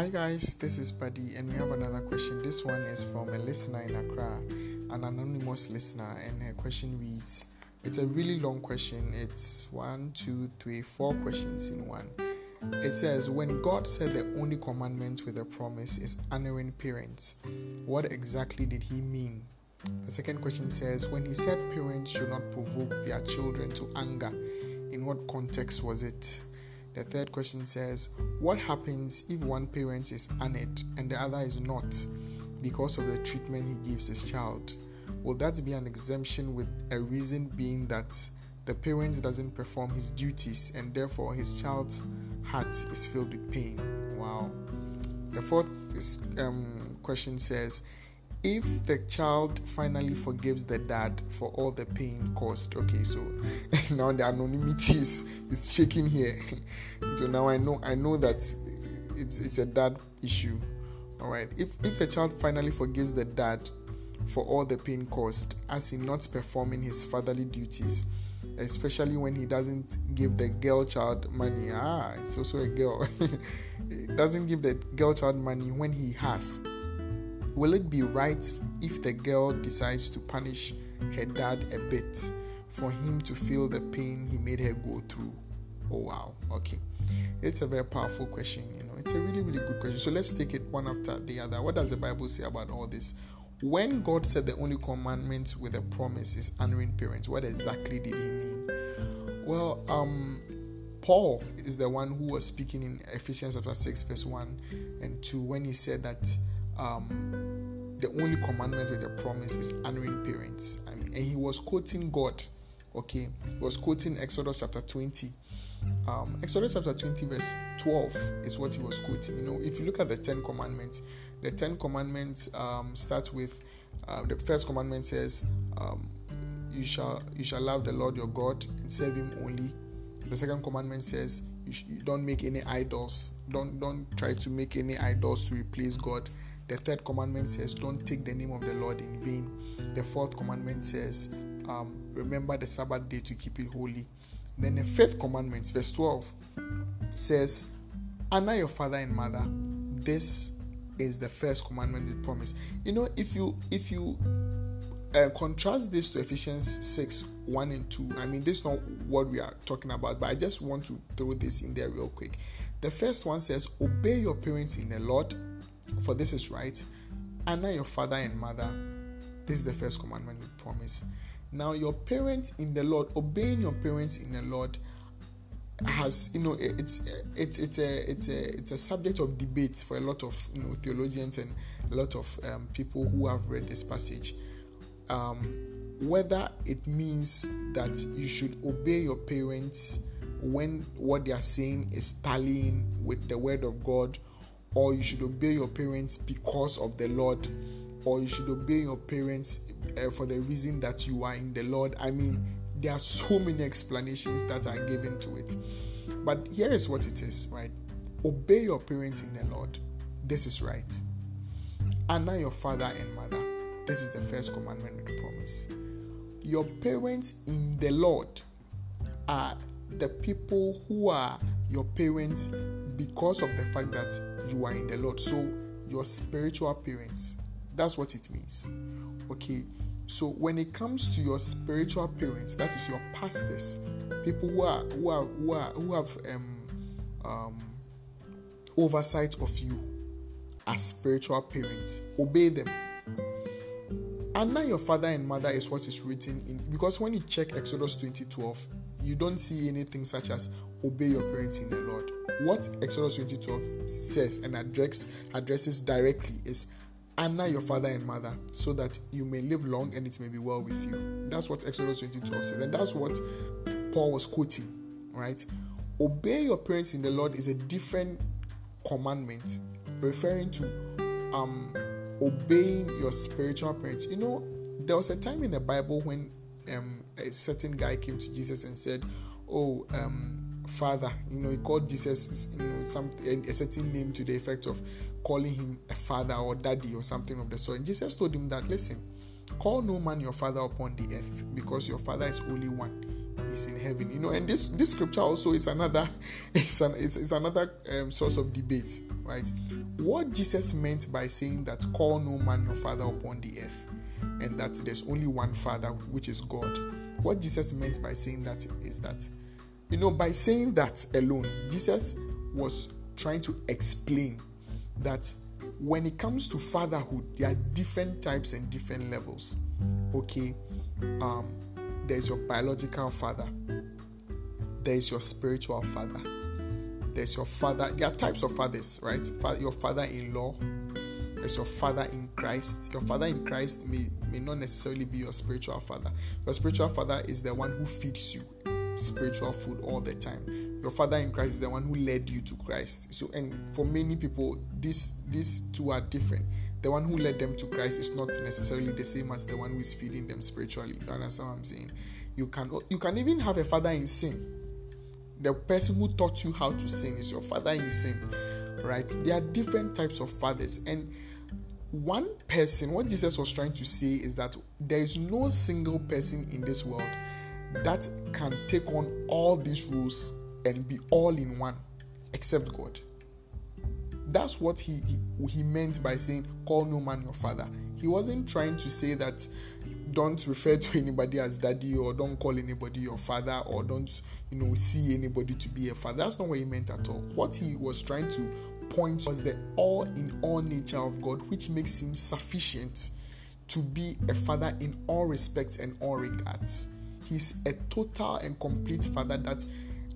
Hi guys, this is Buddy, and we have another question. This one is from a listener in Accra, an anonymous listener, and her question reads It's a really long question. It's one, two, three, four questions in one. It says, When God said the only commandment with a promise is honoring parents, what exactly did he mean? The second question says, When he said parents should not provoke their children to anger, in what context was it? The third question says, What happens if one parent is honored and the other is not because of the treatment he gives his child? Will that be an exemption with a reason being that the parent doesn't perform his duties and therefore his child's heart is filled with pain? Wow. The fourth um, question says, if the child finally forgives the dad for all the pain caused okay so now the anonymity is, is shaking here. So now i know i know that it's it's a dad issue. All right. If if the child finally forgives the dad for all the pain caused as in not performing his fatherly duties especially when he doesn't give the girl child money. Ah it's also a girl. Doesn't give the girl child money when he has Will it be right if the girl decides to punish her dad a bit for him to feel the pain he made her go through? Oh, wow. Okay. It's a very powerful question. You know, it's a really, really good question. So let's take it one after the other. What does the Bible say about all this? When God said the only commandment with a promise is honoring parents, what exactly did he mean? Well, um, Paul is the one who was speaking in Ephesians chapter 6, verse 1 and 2, when he said that um, the only commandment with a promise is honoring parents. I mean, and he was quoting God. Okay, he was quoting Exodus chapter 20. Um, Exodus chapter 20, verse 12 is what he was quoting. You know, if you look at the Ten Commandments, the Ten Commandments um, start with uh, the first commandment says, um, "You shall you shall love the Lord your God and serve Him only." The second commandment says, you, sh- you don't make any idols. Don't don't try to make any idols to replace God." The third commandment says, Don't take the name of the Lord in vain. The fourth commandment says, um, Remember the Sabbath day to keep it holy. Then the fifth commandment, verse 12, says, Honor your father and mother. This is the first commandment with promise. You know, if you if you uh, contrast this to Ephesians 6 1 and 2. I mean, this is not what we are talking about, but I just want to throw this in there real quick. The first one says, Obey your parents in the Lord, for this is right. Honor your father and mother. This is the first commandment with promise. Now, your parents in the Lord, obeying your parents in the Lord, has you know it's it's it's a it's a it's a subject of debate for a lot of you know theologians and a lot of um, people who have read this passage. Um, whether it means that you should obey your parents when what they are saying is tallying with the word of God, or you should obey your parents because of the Lord, or you should obey your parents uh, for the reason that you are in the Lord. I mean, there are so many explanations that are given to it. But here is what it is, right? Obey your parents in the Lord. This is right. Honor your father and mother. This is the first commandment of the promise. Your parents in the Lord are the people who are your parents because of the fact that you are in the Lord. So, your spiritual parents. That's what it means. Okay. So, when it comes to your spiritual parents, that is your pastors, people who are who are who are who have um, um, oversight of you as spiritual parents, obey them. Honor your father and mother is what is written in because when you check Exodus 20 12, you don't see anything such as obey your parents in the Lord. What Exodus 20 12 says and address, addresses directly is honor your father and mother so that you may live long and it may be well with you. That's what Exodus 20 12 says, and that's what Paul was quoting, right? Obey your parents in the Lord is a different commandment referring to um obeying your spiritual parents. You know, there was a time in the Bible when um, a certain guy came to Jesus and said, "Oh, um, Father," you know, he called Jesus, you know, some a certain name to the effect of calling him a father or daddy or something of the sort. And Jesus told him that, listen, call no man your father upon the earth because your father is only one is in heaven you know and this this scripture also is another it's an it's, it's another um, source of debate right? What Jesus meant by saying that call no man your father upon the earth and that there's only one father, which is God. What Jesus meant by saying that is that, you know, by saying that alone, Jesus was trying to explain that when it comes to fatherhood, there are different types and different levels. Okay, um, there's your biological father, there is your spiritual father, there's your father. There are types of fathers, right? Your father-in-law, there's your father in Christ. Your father in Christ may, may not necessarily be your spiritual father. Your spiritual father is the one who feeds you spiritual food all the time. Your father in Christ is the one who led you to Christ. So, and for many people, these these two are different. The one who led them to Christ is not necessarily the same as the one who is feeding them spiritually. You understand what I'm saying? You can you can even have a father in sin. The person who taught you how to sin is your father in sin, right? There are different types of fathers, and one person, what Jesus was trying to say is that there is no single person in this world that can take on all these rules and be all in one except God. That's what he, he, he meant by saying, Call no man your father. He wasn't trying to say that don't refer to anybody as daddy or don't call anybody your father or don't you know see anybody to be a father that's not what he meant at all what he was trying to point was the all in all nature of god which makes him sufficient to be a father in all respects and all regards He's a total and complete father that,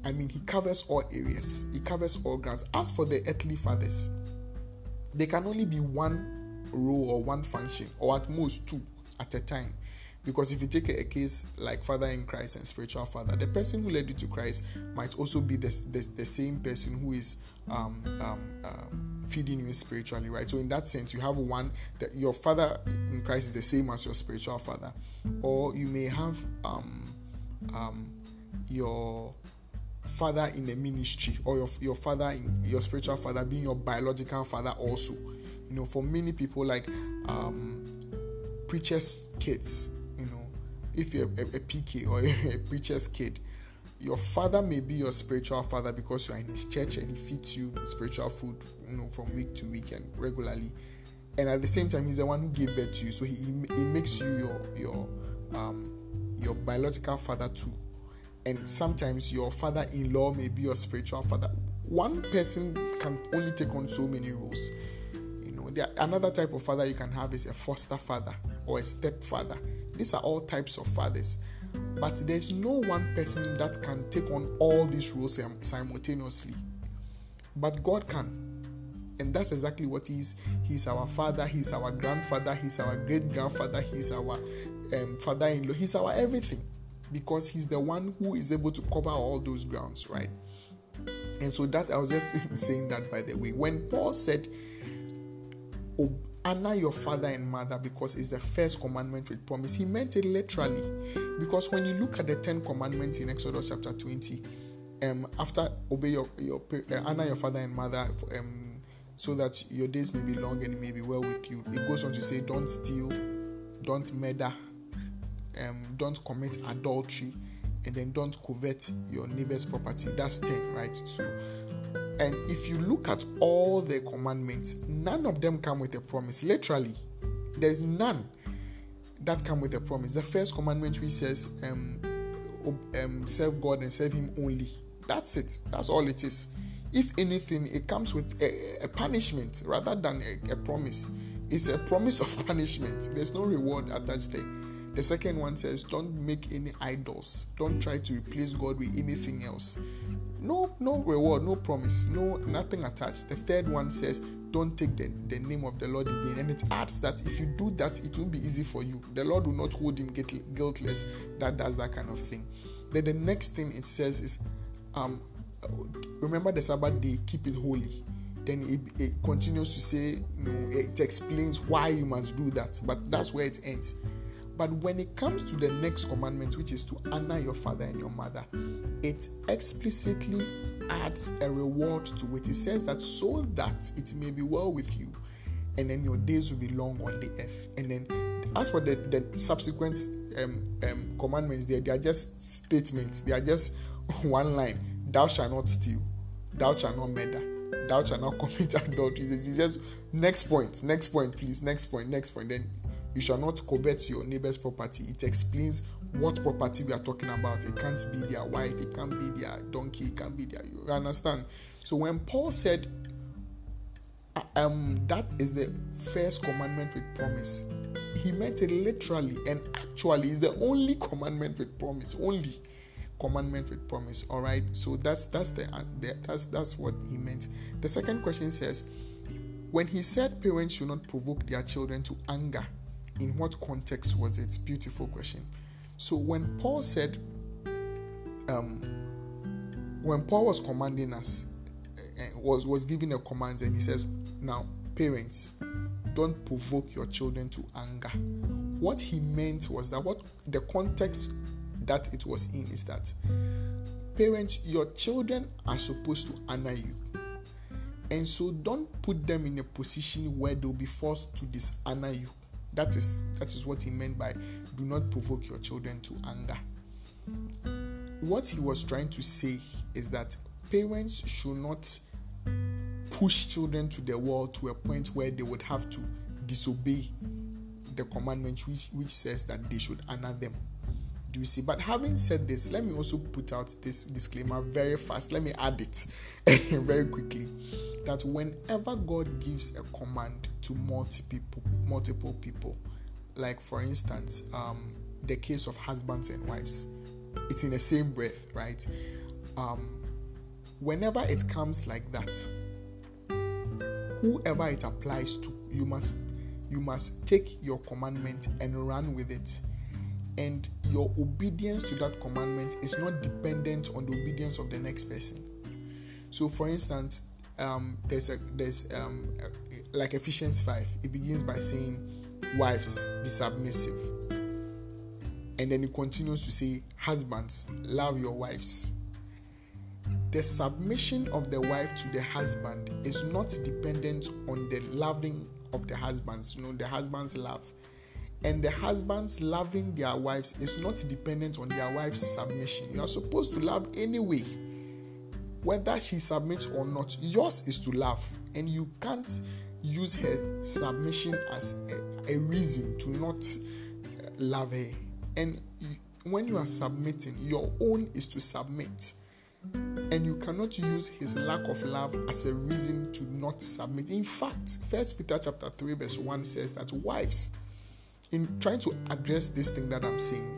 I mean, he covers all areas, he covers all grounds. As for the earthly fathers, there can only be one role or one function, or at most two at a time. Because if you take a, case like father in Christ and spiritual father, the person who led you to Christ might also be the, the, the same person who is um, um, uh, feeding you spiritually, right? So in that sense, you have one that your father in Christ is the same as your spiritual father, or you may have um, um, your father in the ministry or your, your father in your spiritual father being your biological father also you know for many people like preachers kids you know if you're a, a pk or a preacher's kid your father may be your spiritual father because you are in his church and he feeds you spiritual food you know from week to week and regularly and at the same time he's the one who gave birth to you so he, he makes you your your um your biological father too. And sometimes your father in law may be your spiritual father. One person can only take on so many roles. You know, there, another type of father you can have is a foster father or a stepfather. These are all types of fathers. But there's no one person that can take on all these roles simultaneously. But God can. And that's exactly what he is. He's our father, he's our grandfather, he's our great grandfather, he's our um, father in law. He's our everything because he's the one who is able to cover all those grounds, right? And so that I was just saying that by the way. When Paul said, honor your father and mother because it's the first commandment with promise, he meant it literally. Because when you look at the Ten Commandments in Exodus chapter 20, um, after obey your, your uh, honor your father and mother, um, so that your days may be long and may be well with you. It goes on to say, don't steal, don't murder, um, don't commit adultery, and then don't covet your neighbor's property. That's 10, right? So, and if you look at all the commandments, none of them come with a promise. Literally, there's none that come with a promise. The first commandment which says, um, um, serve God and serve Him only. That's it. That's all it is. If anything, it comes with a, a punishment rather than a, a promise. It's a promise of punishment. There's no reward attached there. The second one says, Don't make any idols. Don't try to replace God with anything else. No, no reward, no promise, no nothing attached. The third one says, Don't take the, the name of the Lord in vain. And it adds that if you do that, it will be easy for you. The Lord will not hold him guiltless that does that kind of thing. Then the next thing it says is, um, remember the Sabbath day, keep it holy then it, it, continues to say you know it explains why you must do that but that's where it ends but when it comes to the next commandment, which is to honor your father and your mother, it explicitly adds a reward to it. It says that so that it may be well with you, and then your days will be long on the earth. And then, as for the, the subsequent um, um, commandments, they, they are just statements, they are just one line Thou shalt not steal, thou shalt not murder, thou shalt not commit adultery. It's just next point, next point, please, next point, next point. Then you shall not covet your neighbor's property. It explains what property we are talking about. It can't be their wife, it can't be their donkey, it can't be their. You understand? So when Paul said, um, that is the first commandment with promise, he meant it literally and actually is the only commandment with promise. Only commandment with promise. All right. So that's that's the, the that's that's what he meant. The second question says, when he said parents should not provoke their children to anger, in what context was it? Beautiful question. So when Paul said, um, when Paul was commanding us, uh, was was giving a command, and he says, now parents, don't provoke your children to anger. What he meant was that what the context that it was in is that parents, your children are supposed to honor you. And so don't put them in a position where they'll be forced to dishonor you. That is that is what he meant by do not provoke your children to anger. What he was trying to say is that parents should not push children to the wall to a point where they would have to disobey the commandment which, which says that they should honor them. Do see? But having said this, let me also put out this disclaimer very fast. Let me add it very quickly that whenever God gives a command to multiple people, multiple people, like for instance, um, the case of husbands and wives, it's in the same breath, right? Um, whenever it comes like that, whoever it applies to, you must you must take your commandment and run with it. And your obedience to that commandment is not dependent on the obedience of the next person. So, for instance, um, there's a there's um, like Ephesians five. It begins by saying, "Wives, be submissive," and then it continues to say, "Husbands, love your wives." The submission of the wife to the husband is not dependent on the loving of the husbands. You know, the husbands love. And the husbands loving their wives is not dependent on their wife's submission. You are supposed to love anyway whether she submits or not, yours is to love, and you can't use her submission as a, a reason to not uh, love her. And when you are submitting, your own is to submit. And you cannot use his lack of love as a reason to not submit. In fact, First Peter chapter 3, verse 1 says that wives, in trying to address this thing that I'm saying,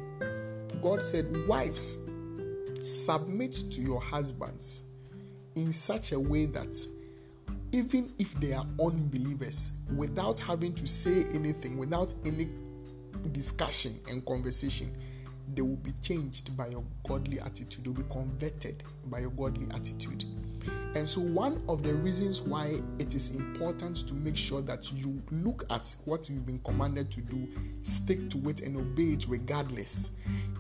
God said, Wives, submit to your husbands in such a way that even if they are unbelievers, without having to say anything, without any discussion and conversation, they will be changed by your godly attitude. They'll be converted by your godly attitude. And so, one of the reasons why it is important to make sure that you look at what you've been commanded to do, stick to it, and obey it regardless,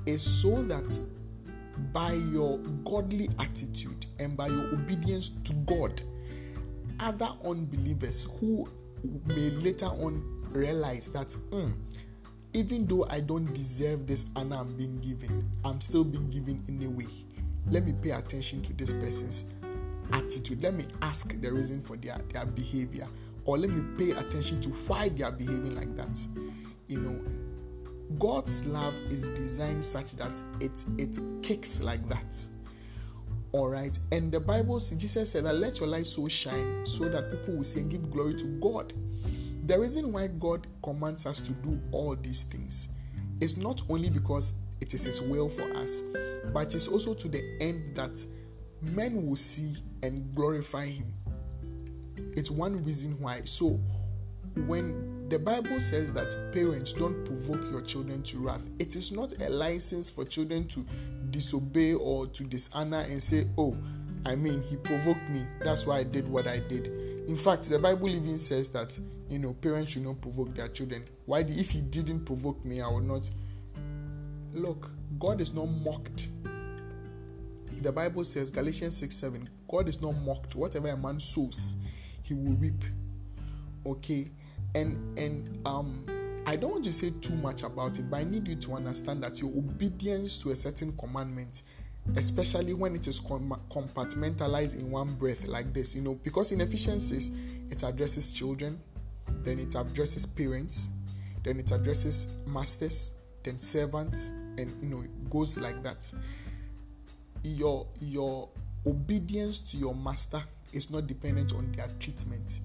is so that by your godly attitude and by your obedience to God, other unbelievers who may later on realize that mm, even though I don't deserve this honor I'm being given, I'm still being given anyway. Let me pay attention to this person's attitude. Let me ask the reason for their, their behavior, or let me pay attention to why they are behaving like that. You know, God's love is designed such that it it kicks like that. All right, and the Bible, Jesus said that let your light so shine so that people will see and give glory to God. The reason why God commands us to do all these things is not only because it is His will for us, but it's also to the end that men will see and glorify Him. It's one reason why. So, when the Bible says that parents don't provoke your children to wrath. It is not a license for children to disobey or to dishonor and say, Oh, I mean, he provoked me. That's why I did what I did. In fact, the Bible even says that, you know, parents should not provoke their children. Why? If he didn't provoke me, I would not. Look, God is not mocked. The Bible says, Galatians 6 7, God is not mocked. Whatever a man sows, he will reap. Okay? and and um I don't want to say too much about it, but I need you to understand that your obedience to a certain commandment especially when it is com- compartmentalized in one breath like this, you know, because in Ephesians it addresses children, then it addresses parents, then it addresses masters, then servants, and you know, it goes like that. Your your obedience to your master is not dependent on their treatment,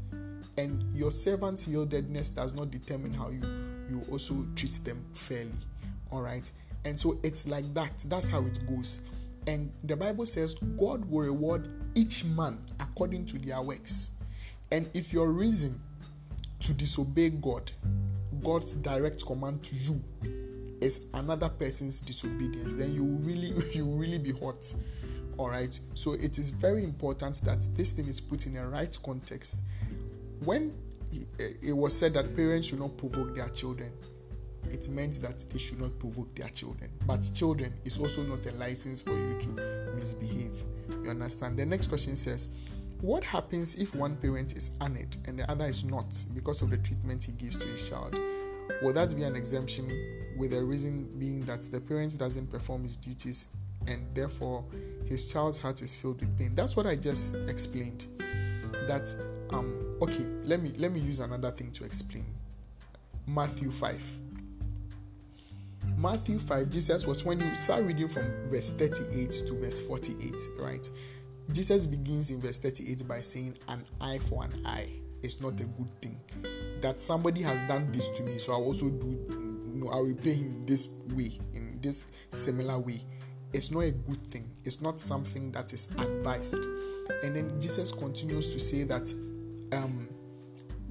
and your servant's yieldedness does not determine how you you also treat them fairly. All right, and so it's like that. That's how it goes. And the Bible says God will reward each man according to their works. And if your reason to disobey God, God's direct command to you, is another person's disobedience, then you really you really be hot. All right. So it is very important that this thing is put in a right context. When eh, it was said that parents should not provoke their children, it meant that they should not provoke their children. But children is also not a license for you to misbehave. You understand? The next question says, What happens if one parent is honored and the other is not because of the treatment he gives to his child? Will that be an exemption with the reason being that the parent doesn't perform his duties and therefore his child's heart is filled with pain? That's what I just explained. That um okay, let me let me use another thing to explain. Matthew 5 Matthew 5, Jesus was when you start reading from verse 38 to verse 48, right? Jesus begins in verse 38 by saying, An eye for an eye is not a good thing. That somebody has done this to me, so I also do, you know, I'll repay him this way, in this similar way. It's not a good thing. It's not something that is advised. And then Jesus continues to say that um,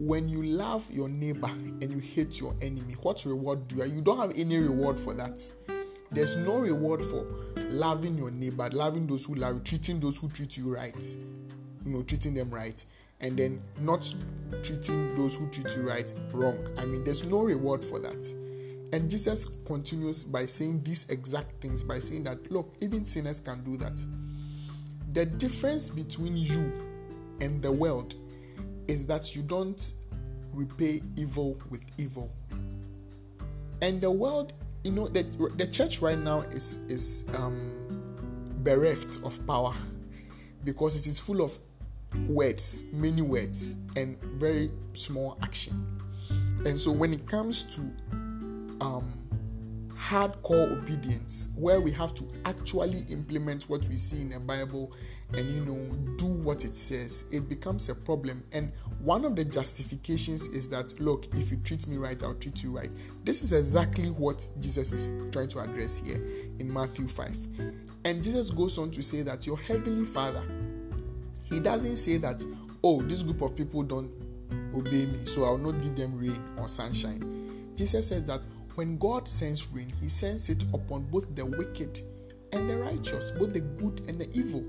when you love your neighbor and you hate your enemy, what reward do you? You don't have any reward for that. There's no reward for loving your neighbor, loving those who love you, treating those who treat you right, you know, treating them right, and then not treating those who treat you right wrong. I mean, there's no reward for that. And Jesus continues by saying these exact things by saying that, look, even sinners can do that. The difference between you and the world is that you don't repay evil with evil. And the world, you know, the, the church right now is is um, bereft of power because it is full of words, many words, and very small action. And so when it comes to um, hardcore obedience, where we have to actually implement what we see in the Bible and you know do what it says, it becomes a problem. And one of the justifications is that look, if you treat me right, I'll treat you right. This is exactly what Jesus is trying to address here in Matthew 5. And Jesus goes on to say that your heavenly Father, he doesn't say that, oh, this group of people don't obey me, so I'll not give them rain or sunshine. Jesus says that when God sends rain, he sends it upon both the wicked and the righteous, both the good and the evil.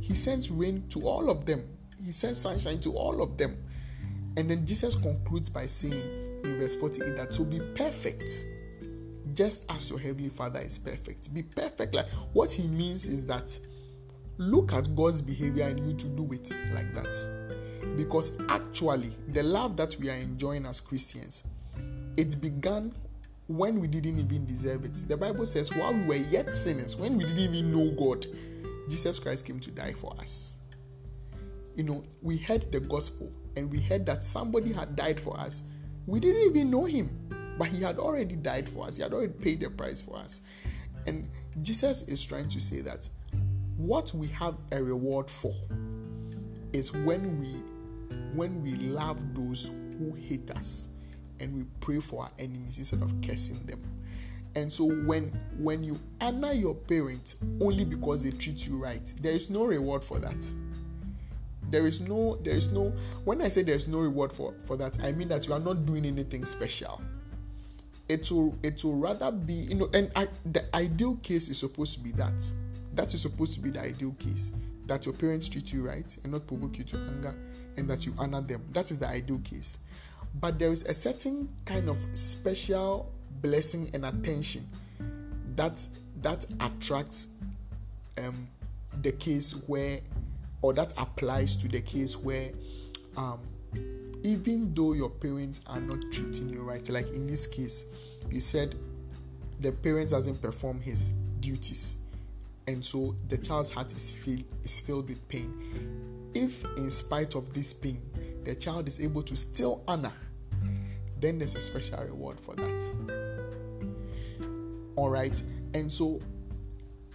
He sends rain to all of them. He sends sunshine to all of them. And then Jesus concludes by saying in verse 48 that to be perfect, just as your heavenly Father is perfect. Be perfect. Like what he means is that look at God's behavior and you to do it like that. Because actually, the love that we are enjoying as Christians, it began when we didn't even deserve it. The Bible says, while we were yet sinners, when we didn't even know God, Jesus Christ came to die for us. You know, we heard the gospel and we heard that somebody had died for us. We didn't even know him, but he had already died for us. He had already paid the price for us. And Jesus is trying to say that what we have a reward for is when we when we love those who hate us and we pray for our enemies instead of cursing them. And so when when you honor your parents only because they treat you right, there is no reward for that. There is no there is no when I say there's no reward for for that, I mean that you are not doing anything special. It will it will rather be you know and I, the ideal case is supposed to be that. That is supposed to be the ideal case that your parents treat you right and not provoke you to anger and that you honor them. That is the ideal case. But there is a certain kind of special blessing and attention that that attracts um, the case where or that applies to the case where um, even though your parents are not treating you right like in this case you said the parents doesn't perform his duties and so the child's heart is, feel, is filled with pain. If, in spite of this pain, the child is able to still honor, then there's a special reward for that. All right, and so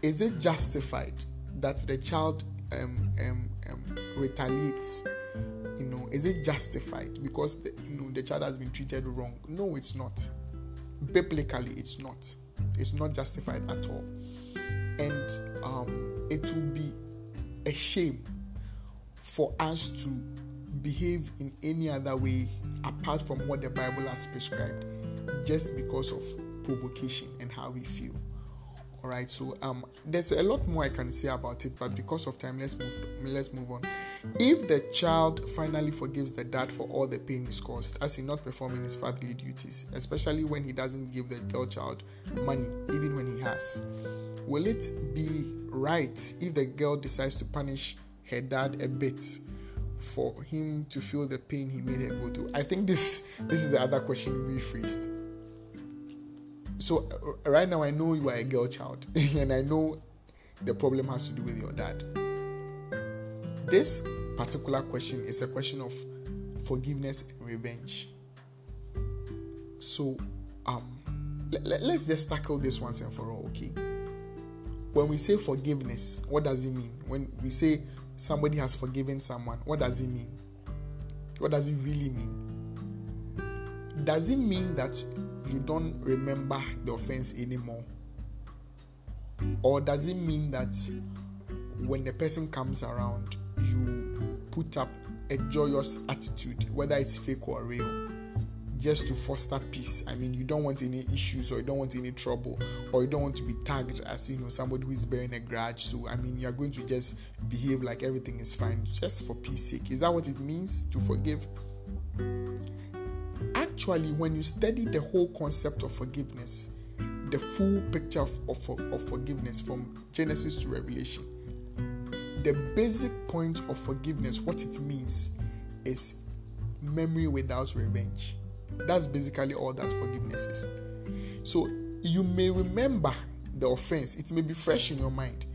is it justified that the child um, um, um, retaliates? You know, is it justified because the, you know the child has been treated wrong? No, it's not. Biblically, it's not. It's not justified at all, and um, it will be a shame for us to behave in any other way apart from what the Bible has prescribed, just because of provocation and how we feel. All right, so um, there's a lot more I can say about it, but because of time, let's move. Let's move on. If the child finally forgives the dad for all the pain he's caused, as he not performing his fatherly duties, especially when he doesn't give the girl child money, even when he has, will it be right if the girl decides to punish her dad a bit for him to feel the pain he made her go through? I think this this is the other question rephrased so uh, right now I know you are a girl child and I know the problem has to do with your dad. This particular question is a question of forgiveness and revenge. So um let, let's just tackle this once and for all, okay? When we say forgiveness, what does it mean? When we say somebody has forgiven someone, what does it mean? What does it really mean? Does it mean that you don't remember the offense anymore? Or does it mean that when the person comes around, you put up a joyous attitude, whether it's fake or real, just to foster peace? I mean, you don't want any issues or you don't want any trouble or you don't want to be tagged as you know somebody who is bearing a grudge. So, I mean, you're going to just behave like everything is fine just for peace sake. Is that what it means to forgive? actually, when you study the whole concept of forgiveness, the full picture of, of, of forgiveness from Genesis to Revelation, the basic point of forgiveness, what it means, is memory without revenge. That's basically all that forgiveness is. So you may remember the offense, it may be fresh in your mind,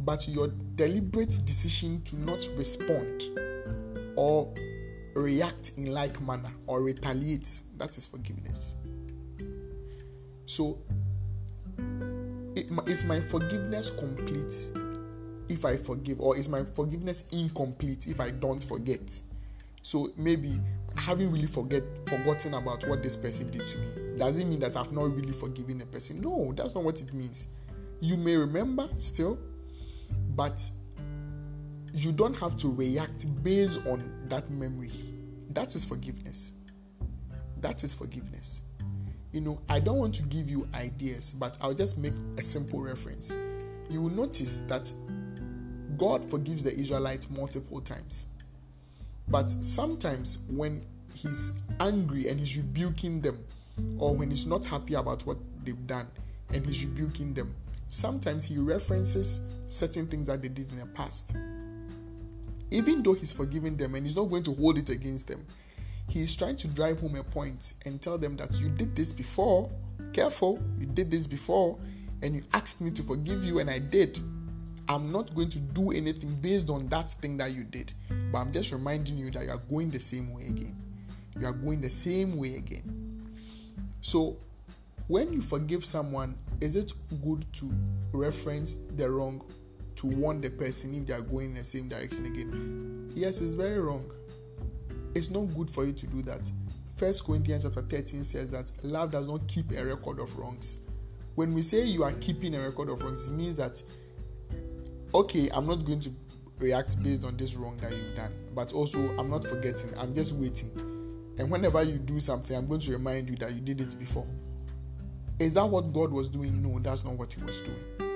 but your deliberate decision to not respond or react in like manner or retaliate. That is forgiveness. So, is my forgiveness complete if I forgive, or is my forgiveness incomplete if I don't forget? So maybe haven't really forget forgotten about what this person did to me. Does it mean that I've not really forgiven a person? No, that's not what it means. You may remember still, but you don't have to react based on that memory. That is forgiveness. That is forgiveness. You know, I don't want to give you ideas, but I'll just make a simple reference. You will notice that God forgives the Israelites multiple times. But sometimes when He's angry and He's rebuking them, or when He's not happy about what they've done and He's rebuking them, sometimes He references certain things that they did in the past even though he's forgiven them and he's not going to hold it against them, he's trying to drive home a point and tell them that you did this before. Careful, you did this before, and you asked me to forgive you, and I did. I'm not going to do anything based on that thing that you did, but I'm just reminding you that you are going the same way again. You are going the same way again. So, when you forgive someone, is it good to reference the wrong to warn the person if they are going in the same direction again. Yes, it's very wrong. It's not good for you to do that. First Corinthians chapter 13 says that love does not keep a record of wrongs. When we say you are keeping a record of wrongs, it means that okay, I'm not going to react based on this wrong that you've done, but also I'm not forgetting, I'm just waiting. And whenever you do something, I'm going to remind you that you did it before. Is that what God was doing? No, that's not what He was doing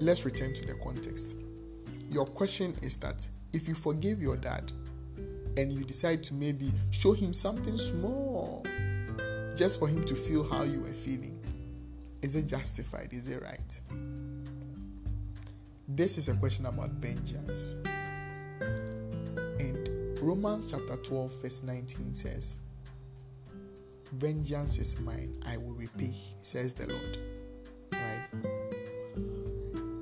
let's return to the context. Your question is that if you forgive your dad and you decide to maybe show him something small just for him to feel how you were feeling, is it justified? Is it right? This is a question about vengeance. And Romans chapter 12, verse 19 says, Vengeance is mine, I will repay, says the Lord. Right?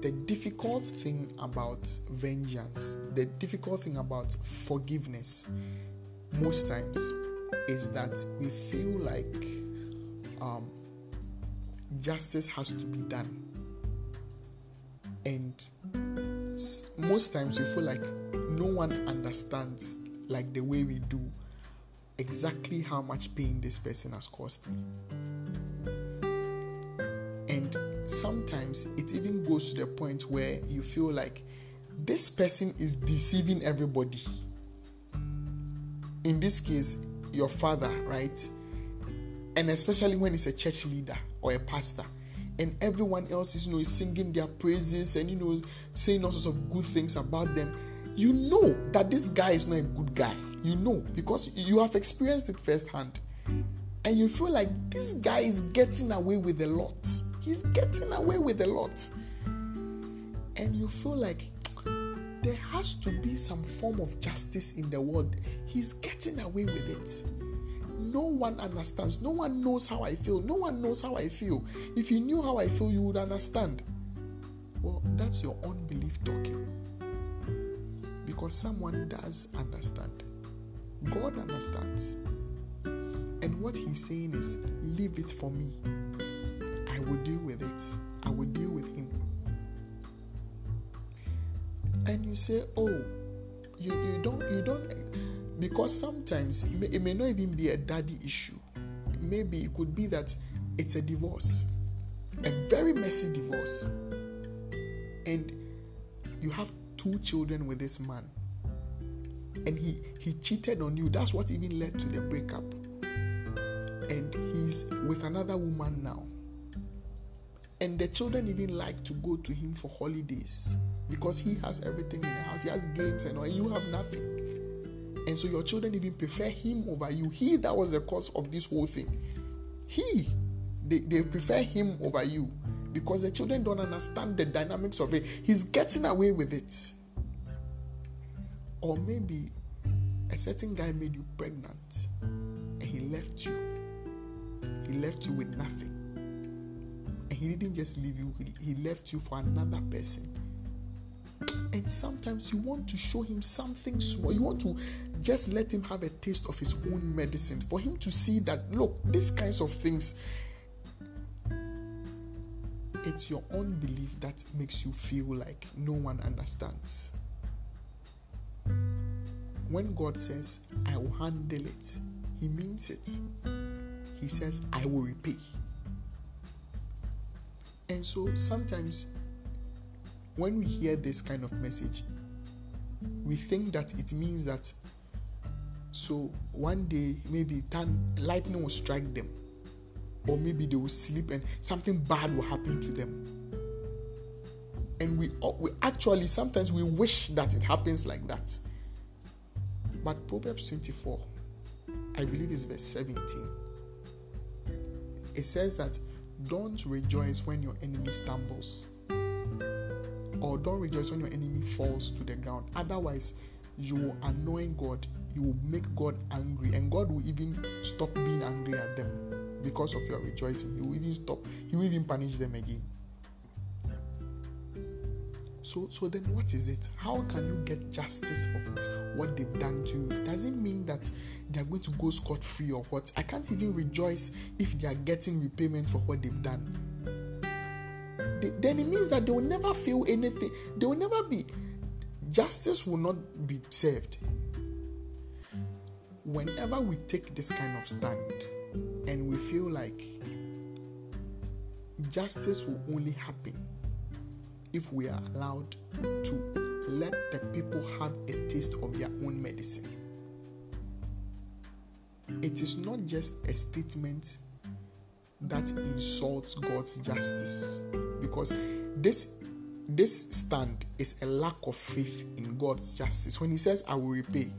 The difficult thing about vengeance, the difficult thing about forgiveness, most times is that we feel like um, justice has to be done. And most times we feel like no one understands like the way we do exactly how much pain this person has caused me. And sometimes it even goes to the point where you feel like this person is deceiving everybody. In this case, your father, right? And especially when it's a church leader or a pastor, and everyone else is you know singing their praises and you know saying all sorts of good things about them you know that this guy is not a good guy. You know because you have experienced it firsthand. And you feel like this guy is getting away with a lot. He's getting away with a lot. And you feel like there has to be some form of justice in the world. He's getting away with it no one understands. No one knows how i feel. No one knows how i feel. If you knew how i feel you would understand. Well that's your unbelief talking. Because someone does understand. God understands. And what he's saying is leave it for me. I will deal with it. I will deal with him. And you say, oh, you, you don't you don't because sometimes it may, it may not even be a daddy issue. Maybe it could be that it's a divorce, a very messy divorce, and you have two children with this man, and he he cheated on you. That's what even led to the breakup, and he's with another woman now and the children even like to go to him for holidays because he has everything in the house. He has games and all, and you have nothing. And so your children even prefer him over you. He that was the cause of this whole thing. He, they, they prefer him over you because the children don't understand the dynamics of it. He's getting away with it. Or maybe a certain guy made you pregnant and he left you. He left you with nothing And he didn't just leave you, he left you for another person. And sometimes you want to show him something small. You want to just let him have a taste of his own medicine for him to see that, look, these kinds of things, it's your own belief that makes you feel like no one understands. When God says, I will handle it, He means it. He says, I will repay. And so sometimes when we hear this kind of message, we think that it means that so one day maybe lightning will strike them, or maybe they will sleep and something bad will happen to them. And we, uh, we actually sometimes we wish that it happens like that. But Proverbs 24, I believe is verse 17. It says that don't rejoice when your enemy stumbles, or don't rejoice when your enemy falls to the ground. Otherwise, you will annoy God, you will make God angry, and God will even stop being angry at them because of your rejoicing. He will even stop, He will even punish them again. So, so then what is it? How can you get justice for it? What they've done to you? Does it mean that they are going to go scot free or what? I can't even rejoice if they are getting repayment for what they've done. They, then it means that they will never feel anything. They will never be. Justice will not be served. Whenever we take this kind of stand and we feel like justice will only happen if we are allowed to let the people have a taste of their own medicine. It is not just a statement that insults God's justice because this this stand is a lack of faith in God's justice. When he says, I will repay,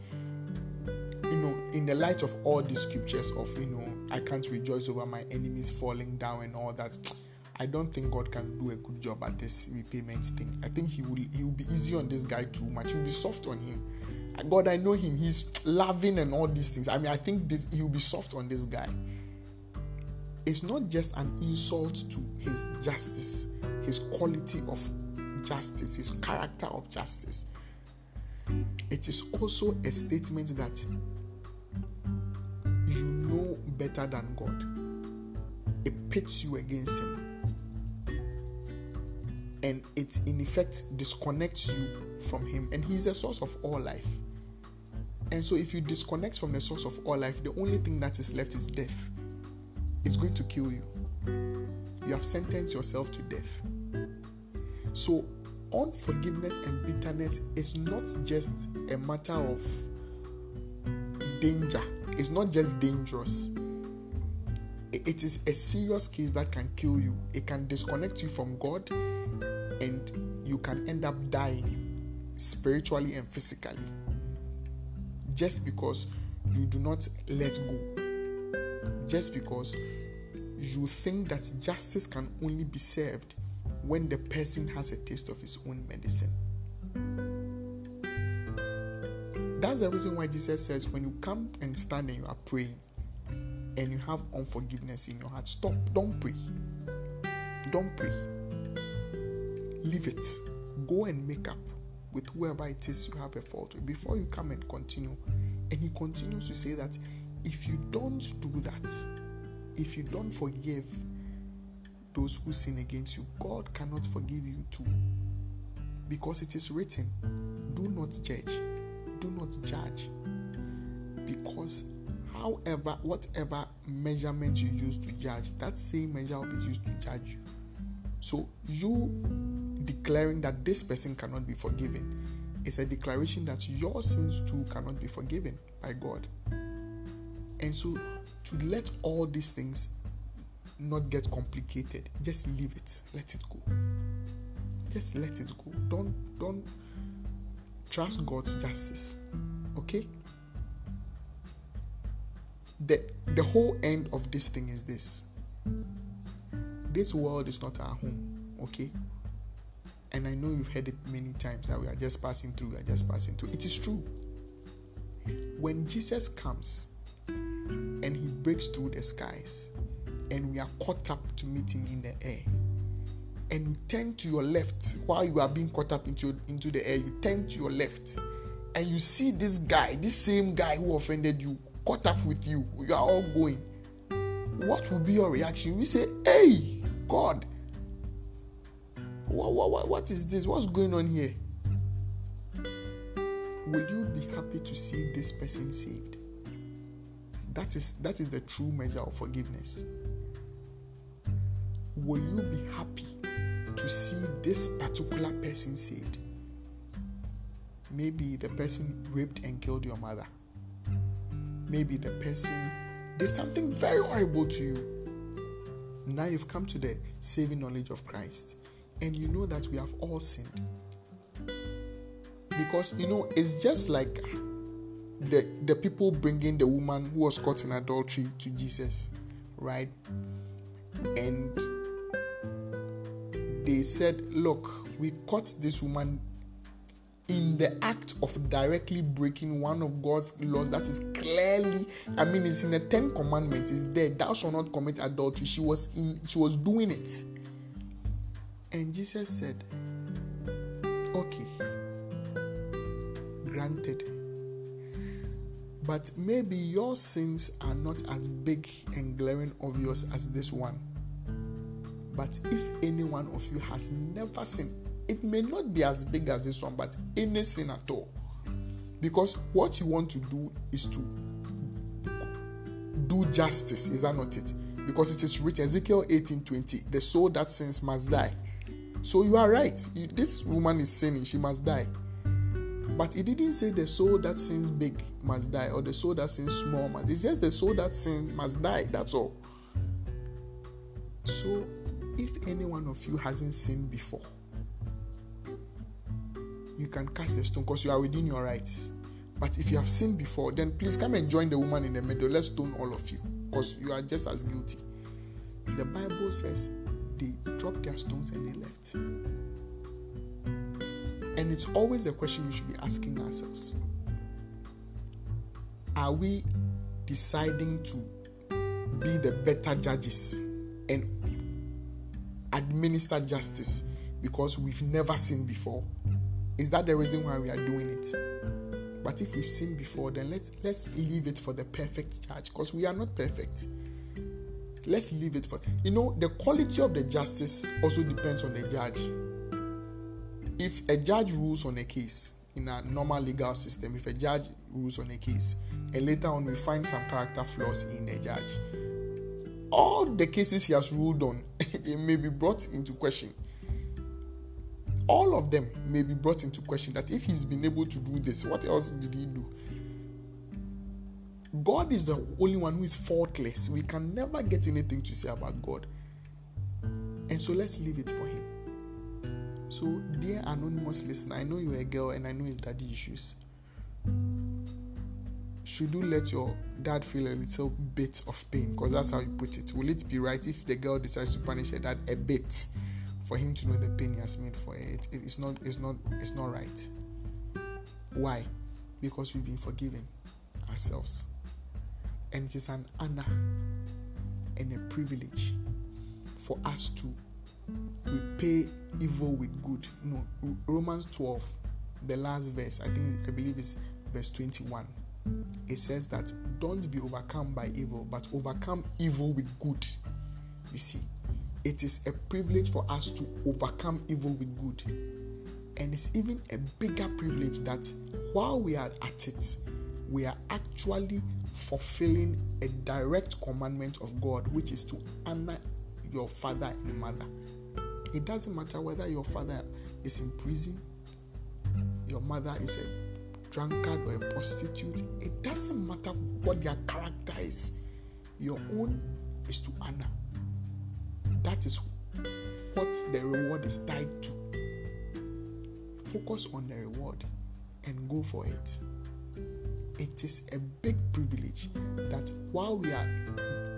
in the light of all these scriptures of, you know, I can't rejoice over my enemies falling down and all that, I don't think God can do a good job at this repayment thing. I think He will He will be easy on this guy too much. He will be soft on him. God, I know him. He's loving and all these things. I mean, I think this he will be soft on this guy. It's not just an insult to his justice, his quality of justice, his character of justice. It is also a statement that you know better than God. It pits you against him. And it in effect disconnects you from him. And he's the source of all life. And so if you disconnect from the source of all life, the only thing that is left is death. It's going to kill you. You have sentenced yourself to death. So unforgiveness and bitterness is not just a matter of danger, it's not just dangerous. It is a serious case that can kill you. It can disconnect you from God and you can end up dying spiritually and physically just because you do not let go. Just because you think that justice can only be served when the person has a taste of his own medicine. That's the reason why Jesus says when you come and stand and you are praying and you have unforgiveness in your heart, stop. Don't pray. Don't pray. Leave it. Go and make up with whoever it is you have a fault with before you come and continue. And he continues to say that if you don't do that, if you don't forgive those who sin against you, God cannot forgive you too. Because it is written, do not judge, do not judge. Because however, whatever measurement you use to judge, that same measure will be used to judge you. So you declaring that this person cannot be forgiven is a declaration that your sins too cannot be forgiven by God. And so to let all these things not get complicated. Just leave it. Let it go. Just let it go. Don't don't trust God's justice. Okay? The the whole end of this thing is this. This world is not our home, okay? And I know you've heard it many times that we are just passing through, we are just passing through. It is true. When Jesus comes and he breaks through the skies, and we are caught up to meet him in the air. And you turn to your left while you are being caught up into, into the air, you turn to your left and you see this guy, this same guy who offended you, caught up with you. You are all going. What will be your reaction? We say, Hey, God, what, what, what is this? What's going on here? Will you be happy to see this person saved? That is that is the true measure of forgiveness will you be happy to see this particular person saved? Maybe the person raped and killed your mother. Maybe the person did something very horrible to you. Now you've come to the saving knowledge of Christ and you know that we have all sinned. Because you know, it's just like the, the people bringing the woman who was caught in adultery to Jesus, right? And they said, Look, we caught this woman in the act of directly breaking one of God's laws that is clearly, I mean, it's in the Ten Commandments, it's there. Thou shalt not commit adultery. She was in she was doing it. And Jesus said, Okay, granted. But maybe your sins are not as big and glaring obvious as this one. But if any one of you has never sinned, it may not be as big as this one, but any sin at all. Because what you want to do is to do justice, is that not it? Because it is written, Ezekiel 18:20, the soul that sins must die. So you are right. This woman is sinning, she must die. But it didn't say the soul that sins big must die or the soul that sins small must. It's just the soul that sins must die. That's all. So if any one of you hasn't sinned before, you can cast the stone because you are within your rights. But if you have sinned before, then please come and join the woman in the middle. Let's stone all of you because you are just as guilty. The Bible says they dropped their stones and they left. And it's always a question we should be asking ourselves Are we deciding to be the better judges and administer justice because we've never seen before? Is that the reason why we are doing it? But if we've seen before, then let's let's leave it for the perfect judge because we are not perfect. Let's leave it for you know the quality of the justice also depends on the judge. If a judge rules on a case in a normal legal system, if a judge rules on a case and later on we find some character flaws in the judge, all the cases he has ruled on it may be brought into question all of them may be brought into question that if he's been able to do this, what else did he do? God is the only one who is faultless. We can never get anything to say about God. And so let's leave it for him. So, dear anonymous listener, I know you're a girl and I know it's daddy issues. Should you let your dad feel a little bit of pain? Because that's how you put it. Will it be right if the girl decides to punish her dad a bit? for him to know the pain he has made for it. it it's not it's not it's not right. Why? Because we've been forgiven ourselves. And it is an honor and a privilege for us to repay evil with good. No, Romans 12, the last verse, I think I believe it's verse 21. It says that don't be overcome by evil, but overcome evil with good. You see, it is a privilege for us to overcome evil with good. And it's even a bigger privilege that while we are at it, we are actually fulfilling a direct commandment of God, which is to honor your father and mother. It doesn't matter whether your father is in prison, your mother is a drunkard or a prostitute, it doesn't matter what their character is. Your own is to honor. That is what the reward is tied to. Focus on the reward and go for it. It is a big privilege that while we are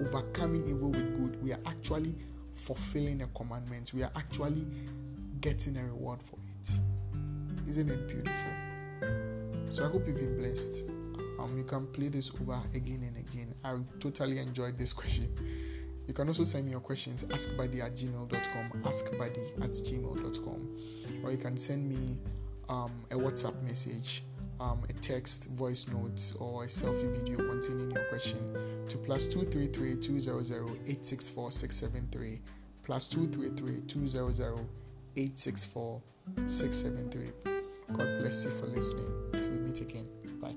overcoming evil with good, we are actually fulfilling a commandment. We are actually getting a reward for it. Isn't it beautiful? So I hope you've been blessed. Um, you can play this over again and again. I totally enjoyed this question. You can also send me your questions, askbuddy at gmail.com, askbuddy at gmail.com, or you can send me um, a WhatsApp message, um, a text, voice note, or a selfie video containing your question to plus 233 200 864 673, plus 233 200 864 673. God bless you for listening. Till we meet again. Bye.